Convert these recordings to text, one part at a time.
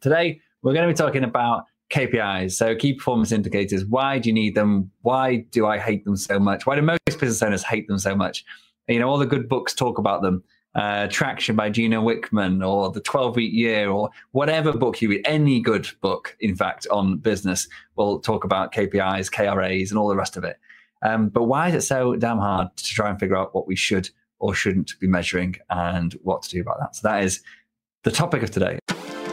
Today, we're going to be talking about KPIs, so key performance indicators. Why do you need them? Why do I hate them so much? Why do most business owners hate them so much? You know, all the good books talk about them. Uh, Traction by Gino Wickman, or The 12 Week Year, or whatever book you read, any good book, in fact, on business will talk about KPIs, KRAs, and all the rest of it. Um, but why is it so damn hard to try and figure out what we should or shouldn't be measuring and what to do about that? So that is the topic of today.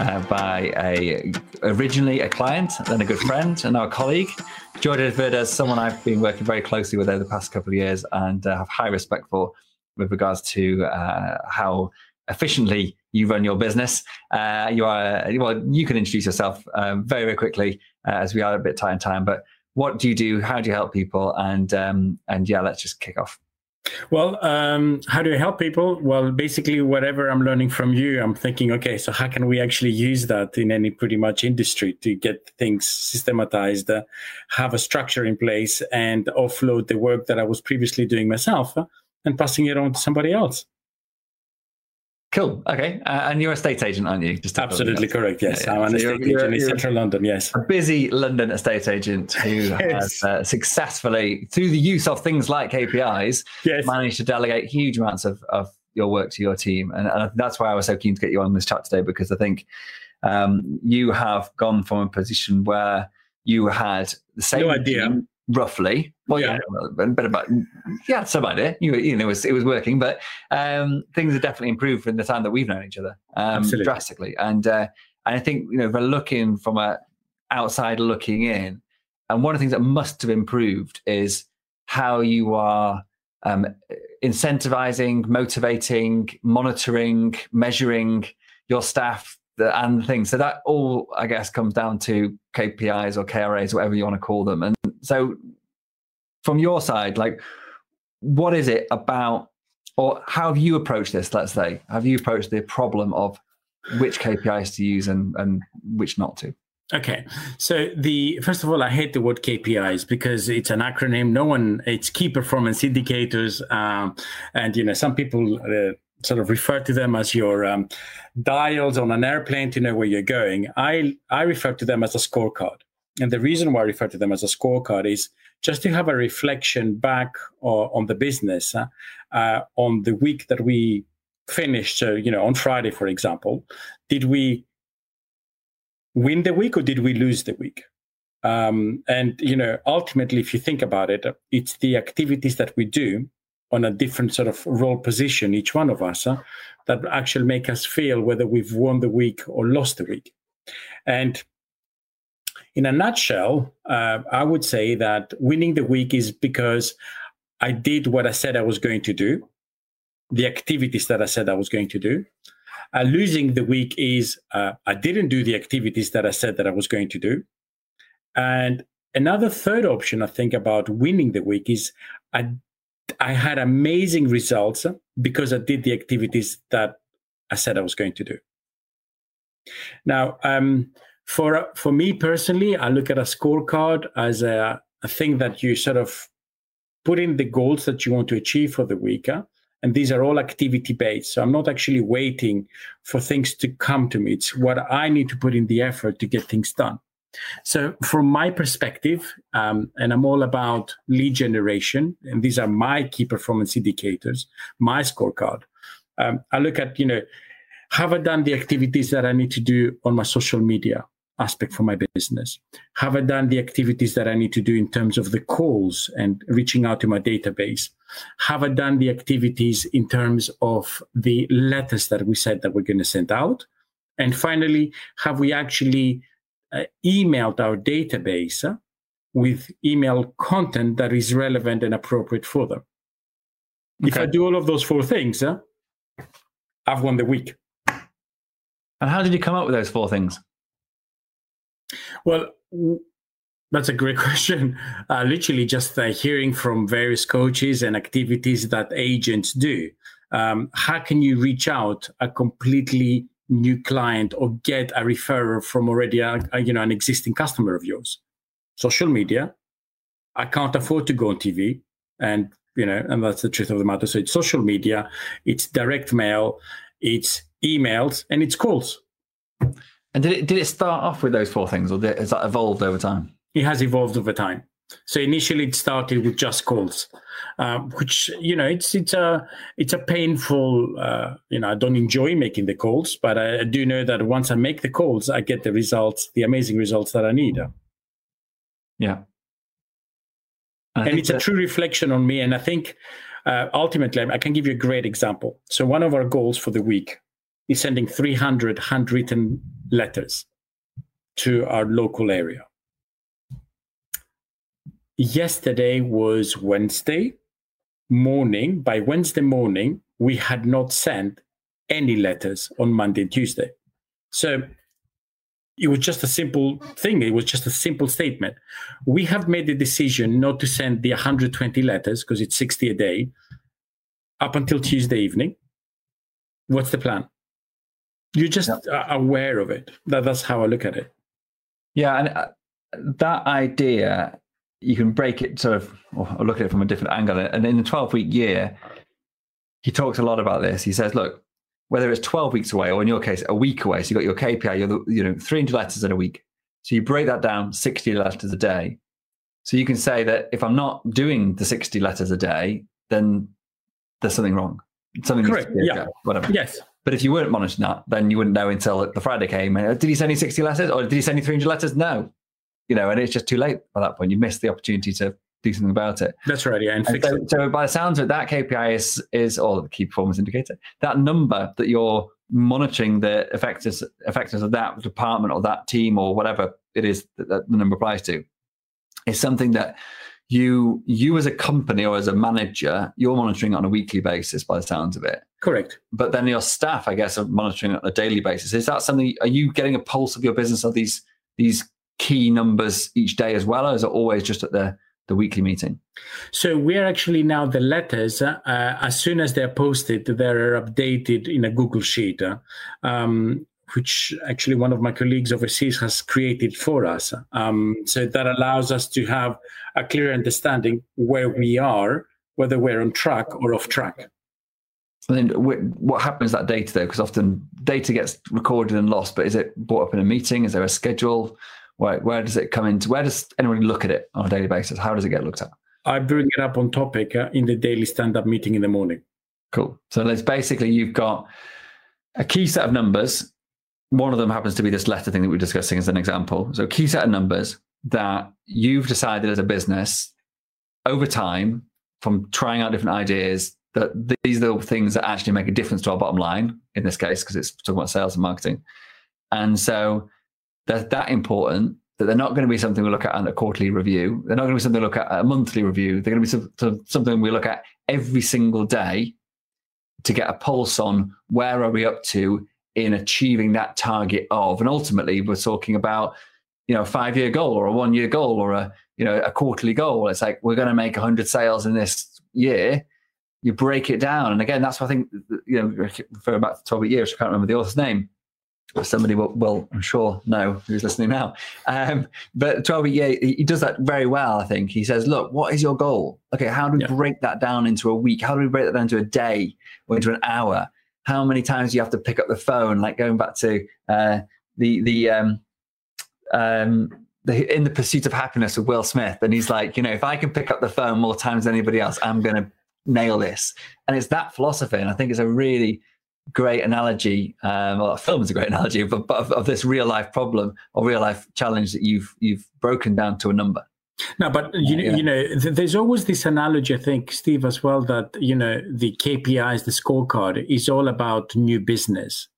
uh, by a originally a client, then a good friend, and a colleague. Jordan Verdes, someone I've been working very closely with over the past couple of years and uh, have high respect for with regards to uh, how efficiently you run your business. Uh, you are well. You can introduce yourself um, very very quickly uh, as we are a bit tight on time. But what do you do? How do you help people? And um, and yeah, let's just kick off. Well, um, how do I help people? Well, basically, whatever I'm learning from you, I'm thinking, okay, so how can we actually use that in any pretty much industry to get things systematized, uh, have a structure in place, and offload the work that I was previously doing myself uh, and passing it on to somebody else? Cool. Okay. Uh, and you're a estate agent, aren't you? Just Absolutely correct. Yes. Yeah, yeah. I'm an so estate you're, agent you're, in central London. Yes. A busy London estate agent who yes. has uh, successfully, through the use of things like KPIs, yes. managed to delegate huge amounts of, of your work to your team. And, and, that's why I was so keen to get you on this chat today, because I think um, you have gone from a position where you had the same no idea. Team, roughly. Well, yeah, yeah a bit about yeah, some idea. You, you know, it was, it was working, but um, things have definitely improved in the time that we've known each other um, drastically. And uh, and I think you know, if we're looking from a outside looking in, and one of the things that must have improved is how you are um, incentivizing, motivating, monitoring, measuring your staff and things. So that all, I guess, comes down to KPIs or KRAs, whatever you want to call them. And so, from your side, like, what is it about, or how have you approached this? Let's say, have you approached the problem of which KPIs to use and and which not to? Okay, so the first of all, I hate the word KPIs because it's an acronym. No one, it's key performance indicators, um, and you know some people. Uh, sort of refer to them as your um, dials on an airplane to know where you're going. I I refer to them as a scorecard. And the reason why I refer to them as a scorecard is just to have a reflection back uh, on the business uh, uh, on the week that we finished. So, you know, on Friday, for example, did we win the week or did we lose the week? Um, and, you know, ultimately, if you think about it, it's the activities that we do on a different sort of role position, each one of us, that actually make us feel whether we've won the week or lost the week. And in a nutshell, uh, I would say that winning the week is because I did what I said I was going to do, the activities that I said I was going to do. Uh, losing the week is uh, I didn't do the activities that I said that I was going to do. And another third option I think about winning the week is I I had amazing results because I did the activities that I said I was going to do. Now, um, for for me personally, I look at a scorecard as a, a thing that you sort of put in the goals that you want to achieve for the week. And these are all activity based. So I'm not actually waiting for things to come to me. It's what I need to put in the effort to get things done. So, from my perspective, um, and I'm all about lead generation, and these are my key performance indicators, my scorecard. Um, I look at, you know, have I done the activities that I need to do on my social media? aspect for my business? Have I done the activities that I need to do in terms of the calls and reaching out to my database? Have I done the activities in terms of the letters that we said that we're going to send out? And finally, have we actually emailed our database uh, with email content that is relevant and appropriate for them? Okay. If I do all of those four things, uh, I've won the week. And how did you come up with those four things? Well, That's a great question. Uh, literally, just uh, hearing from various coaches and activities that agents do. Um, how can you reach out a completely new client or get a referral from already a, a, you know an existing customer of yours? Social media. I can't afford to go on TV, and you know, and that's the truth of the matter. So it's social media, it's direct mail, it's emails, and it's calls. And did it did it start off with those four things, or has that evolved over time? It has evolved over time. So initially, it started with just calls, uh, which you know it's it's a it's a painful. Uh, you know, I don't enjoy making the calls, but I, I, do know that once I make the calls, I get the results, the amazing results that I need. Yeah, and it's that... a true reflection on me. And I think uh, ultimately, I can give you a great example. So one of our goals for the week is sending 300 handwritten letters to our local area. Yesterday was Wednesday morning. By Wednesday morning, we had not sent any letters on Monday and Tuesday. So it was just a simple thing. It was just a simple statement. We have made the decision not to send the 120 letters because it's 60 a day up until Tuesday evening. What's the plan? You're just yeah. aware of it. That, that's how I look at it. Yeah, and uh, that idea you can break it sort of or look at it from a different angle. And in the 12 week year, he talks a lot about this. He says, look, whether it's 12 weeks away or in your case, a week away, so you've got your KPI, you're the, you know, 300 letters in a week. So you break that down 60 letters a day. So you can say that if I'm not doing the 60 letters a day, then there's something wrong. Something Correct. Yeah. whatever. Yes. But if you weren't monitoring that, then you wouldn't know until the Friday came. Did he send you 60 letters or did he send you 300 letters? No. You know, and it's just too late by that point. You missed the opportunity to do something about it. That's right. Yeah. And, and so, so, by the sounds of it, that KPI is, is or the key performance indicator, that number that you're monitoring the effectiveness, effectiveness of that department or that team or whatever it is that, that the number applies to is something that you you as a company or as a manager you're monitoring on a weekly basis by the sounds of it correct but then your staff i guess are monitoring on a daily basis is that something are you getting a pulse of your business of these these key numbers each day as well or is it always just at the the weekly meeting so we're actually now the letters uh, as soon as they're posted they're updated in a google sheet uh, um, which actually one of my colleagues overseas has created for us. Um, so that allows us to have a clear understanding where we are, whether we're on track or off track. And then what happens that data though? Because often data gets recorded and lost, but is it brought up in a meeting? Is there a schedule? Where, where does it come into? Where does anyone look at it on a daily basis? How does it get looked at? I bring it up on topic uh, in the daily stand-up meeting in the morning. Cool. So there's basically you've got a key set of numbers one of them happens to be this letter thing that we're discussing as an example. So, key set of numbers that you've decided as a business over time from trying out different ideas that these are the things that actually make a difference to our bottom line in this case, because it's talking about sales and marketing. And so they're that important that they're not going to be something we look at on a quarterly review. They're not going to be something we look at a monthly review. They're going to be some, something we look at every single day to get a pulse on where are we up to in achieving that target of. And ultimately, we're talking about you know a five year goal or a one year goal or a you know a quarterly goal. It's like we're going to make 100 sales in this year. You break it down, and again, that's what I think. You know, back to 12 years, I can't remember the author's name. Somebody will, will, I'm sure, know who's listening now. Um, but 12 year, he does that very well. I think he says, "Look, what is your goal? Okay, how do we yeah. break that down into a week? How do we break that down into a day or into an hour? how many times do you have to pick up the phone, like going back to uh, the the um, um, the, in the pursuit of happiness with Will Smith, and he's like, you know, if I can pick up the phone more times than anybody else, I'm going to nail this. And it's that philosophy, and I think it's a really great analogy. Um, well, film is a great analogy, but, but of, of this real life problem or real life challenge that you've you've broken down to a number. No, but you know, yeah. you know, th- there's always this analogy, I think, Steve, as well, that you know the KPIs, the scorecard, is all about new business,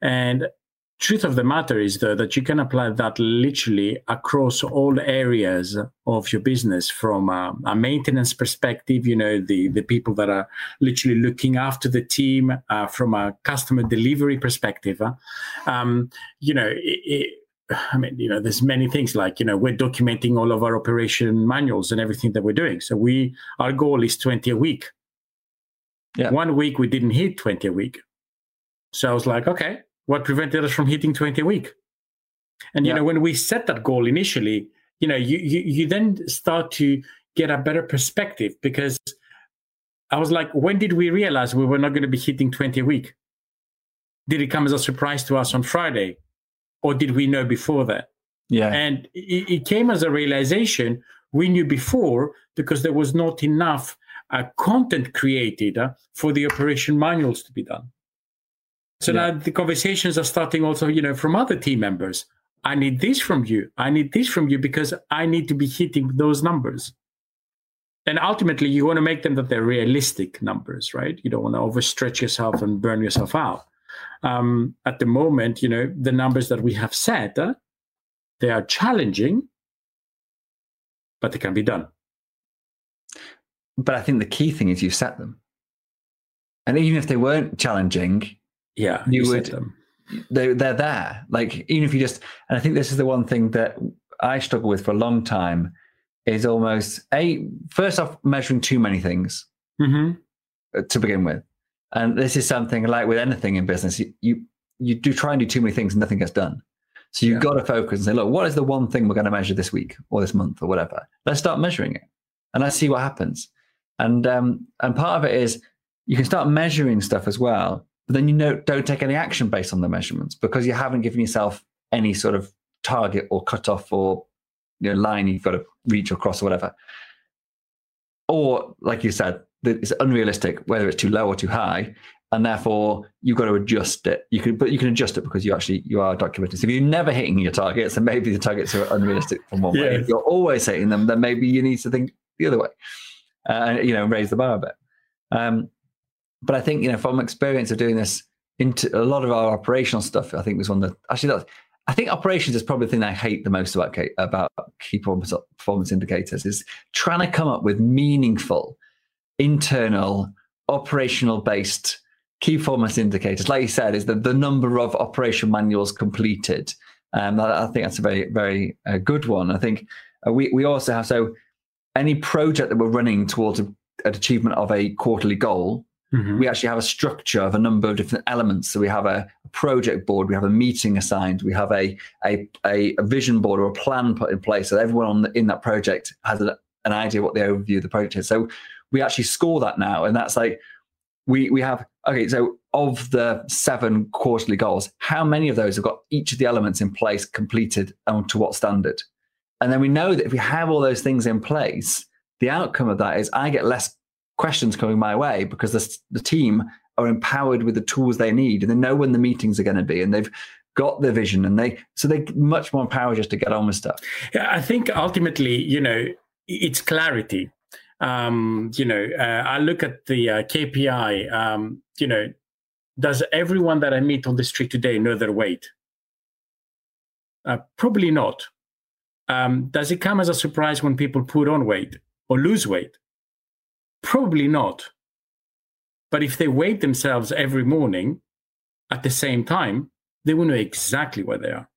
and truth of the matter is though that you can apply that literally across all areas of your business from a, a, maintenance perspective you know the the people that are literally looking after the team uh, from a customer delivery perspective uh, um, you know it, it, I mean, you know, there's many things like, you know, we're documenting all of our operation manuals and everything that we're doing. So we, our goal is 20 a week. Yeah. One week we didn't hit 20 a week. So I was like, okay, what prevented us from hitting 20 a week? And, you yeah. know, when we set that goal initially, you know, you, you, you then start to get a better perspective because I was like, when did we realize we were not going to be hitting 20 a week? Did it come as a surprise to us on Friday? Or did we know before that? Yeah. And it, it came as a realization we knew before because there was not enough uh, content created uh, for the operation manuals to be done. So yeah. now the conversations are starting also, you know, from other team members. I need this from you. I need this from you because I need to be hitting those numbers. And ultimately, you want to make them that they're realistic numbers, right? You don't want to overstretch yourself and burn yourself out. Um, at the moment, you know, the numbers that we have set, uh, they are challenging, but they can be done. But I think the key thing is you set them. And even if they weren't challenging, yeah, you, you would. Them. They, they're there. Like even if you just, and I think this is the one thing that I struggle with for a long time is almost a first off measuring too many things mm-hmm. to begin with, and this is something like with anything in business, you you, you do try and do too many things and nothing gets done. So you've yeah. got to focus and say, look, what is the one thing we're going to measure this week or this month or whatever? Let's start measuring it, and let's see what happens. And um, and part of it is you can start measuring stuff as well, but then you know don't take any action based on the measurements because you haven't given yourself any sort of target or cutoff or you know line you've got to reach across or whatever. Or like you said, it's unrealistic whether it's too low or too high, and therefore you've got to adjust it. You can, but you can adjust it because you actually you are documenting. So if you're never hitting your targets, then maybe the targets are unrealistic from one way. If you're always hitting them, then maybe you need to think the other way, uh, you know, raise the bar a bit. Um, but I think you know from experience of doing this into a lot of our operational stuff, I think was one that actually that I think operations is probably the thing I hate the most about about key performance indicators is trying to come up with meaningful, internal, operational based key performance indicators. Like you said, is the, the number of operation manuals completed. Um, I think that's a very very uh, good one. I think uh, we we also have so any project that we're running towards a, an achievement of a quarterly goal Mm-hmm. We actually have a structure of a number of different elements. So we have a, project board, we have a meeting assigned, we have a, a, a, vision board or a plan put in place so everyone the, in that project has a, an idea what the overview of the project is. So we actually score that now, and that's like we we have okay. So of the seven quarterly goals, how many of those have got each of the elements in place, completed, and to what standard? And then we know that if we have all those things in place, the outcome of that is I get less questions coming my way because the, the team are empowered with the tools they need and they know when the meetings are going to be and they've got the vision and they so they much more empowered just to get on with stuff. Yeah i think ultimately you know it's clarity. Um you know uh, i look at the uh, kpi um you know does everyone that i meet on the street today know their weight? Uh, probably not. Um, does it come as a surprise when people put on weight or lose weight Probably not. But if they weigh themselves every morning at the same time, they will know exactly where they are.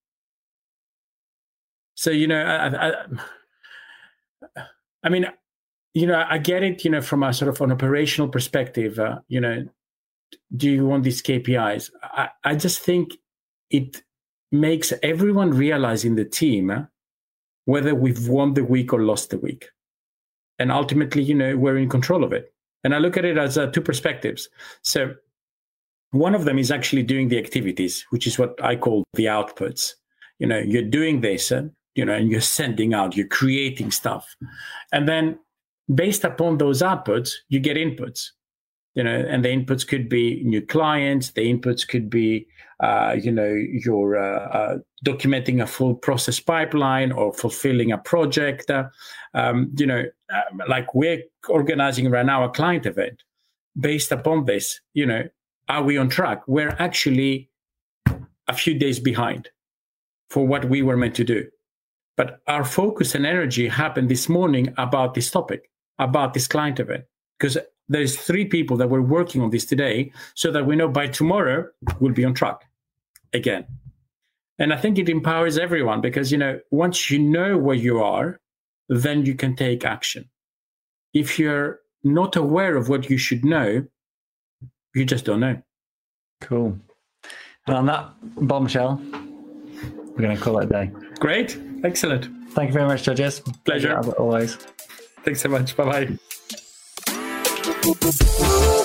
So, you know, I, I, I mean, you know, I get it, you know, from a sort of an operational perspective, uh, you know, do you want these KPIs? I, I just think it makes everyone realize in the team uh, whether we've won the week or lost the week and ultimately you know we're in control of it. And i look at it as uh, two perspectives. So one of them is actually doing the activities which is what i call the outputs. You know you're doing this and you know and you're sending out you're creating stuff. And then based upon those outputs you get inputs you know and the inputs could be new clients the inputs could be uh, you know you're uh, uh, documenting a full process pipeline or fulfilling a project uh, um, you know um, like we're organizing right now a client event based upon this you know are we on track? We're actually a few days behind for what we were meant to do. But our focus and energy happened this morning about this topic about this client event because there's three people that were working on this today so that we know by tomorrow we'll be on track again And I think it empowers everyone because, you know, once you know where you are, then you can take action. If you're not aware of what you should know, you just don't know. Cool. And on that bombshell, we're going to call it a day. Great. Excellent. Thank you very much, judges. Pleasure. Pleasure as always. Thanks so much. Bye bye Música